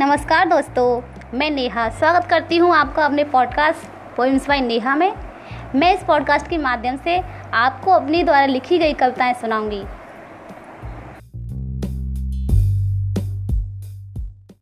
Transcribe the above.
नमस्कार दोस्तों, मैं नेहा। स्वागत करती हूँ आपका अपने पॉडकास्ट पोइम्स बाय नेहा में। मैं इस पॉडकास्ट के माध्यम से आपको अपनी द्वारा लिखी गई कविताएँ सुनाऊँगी।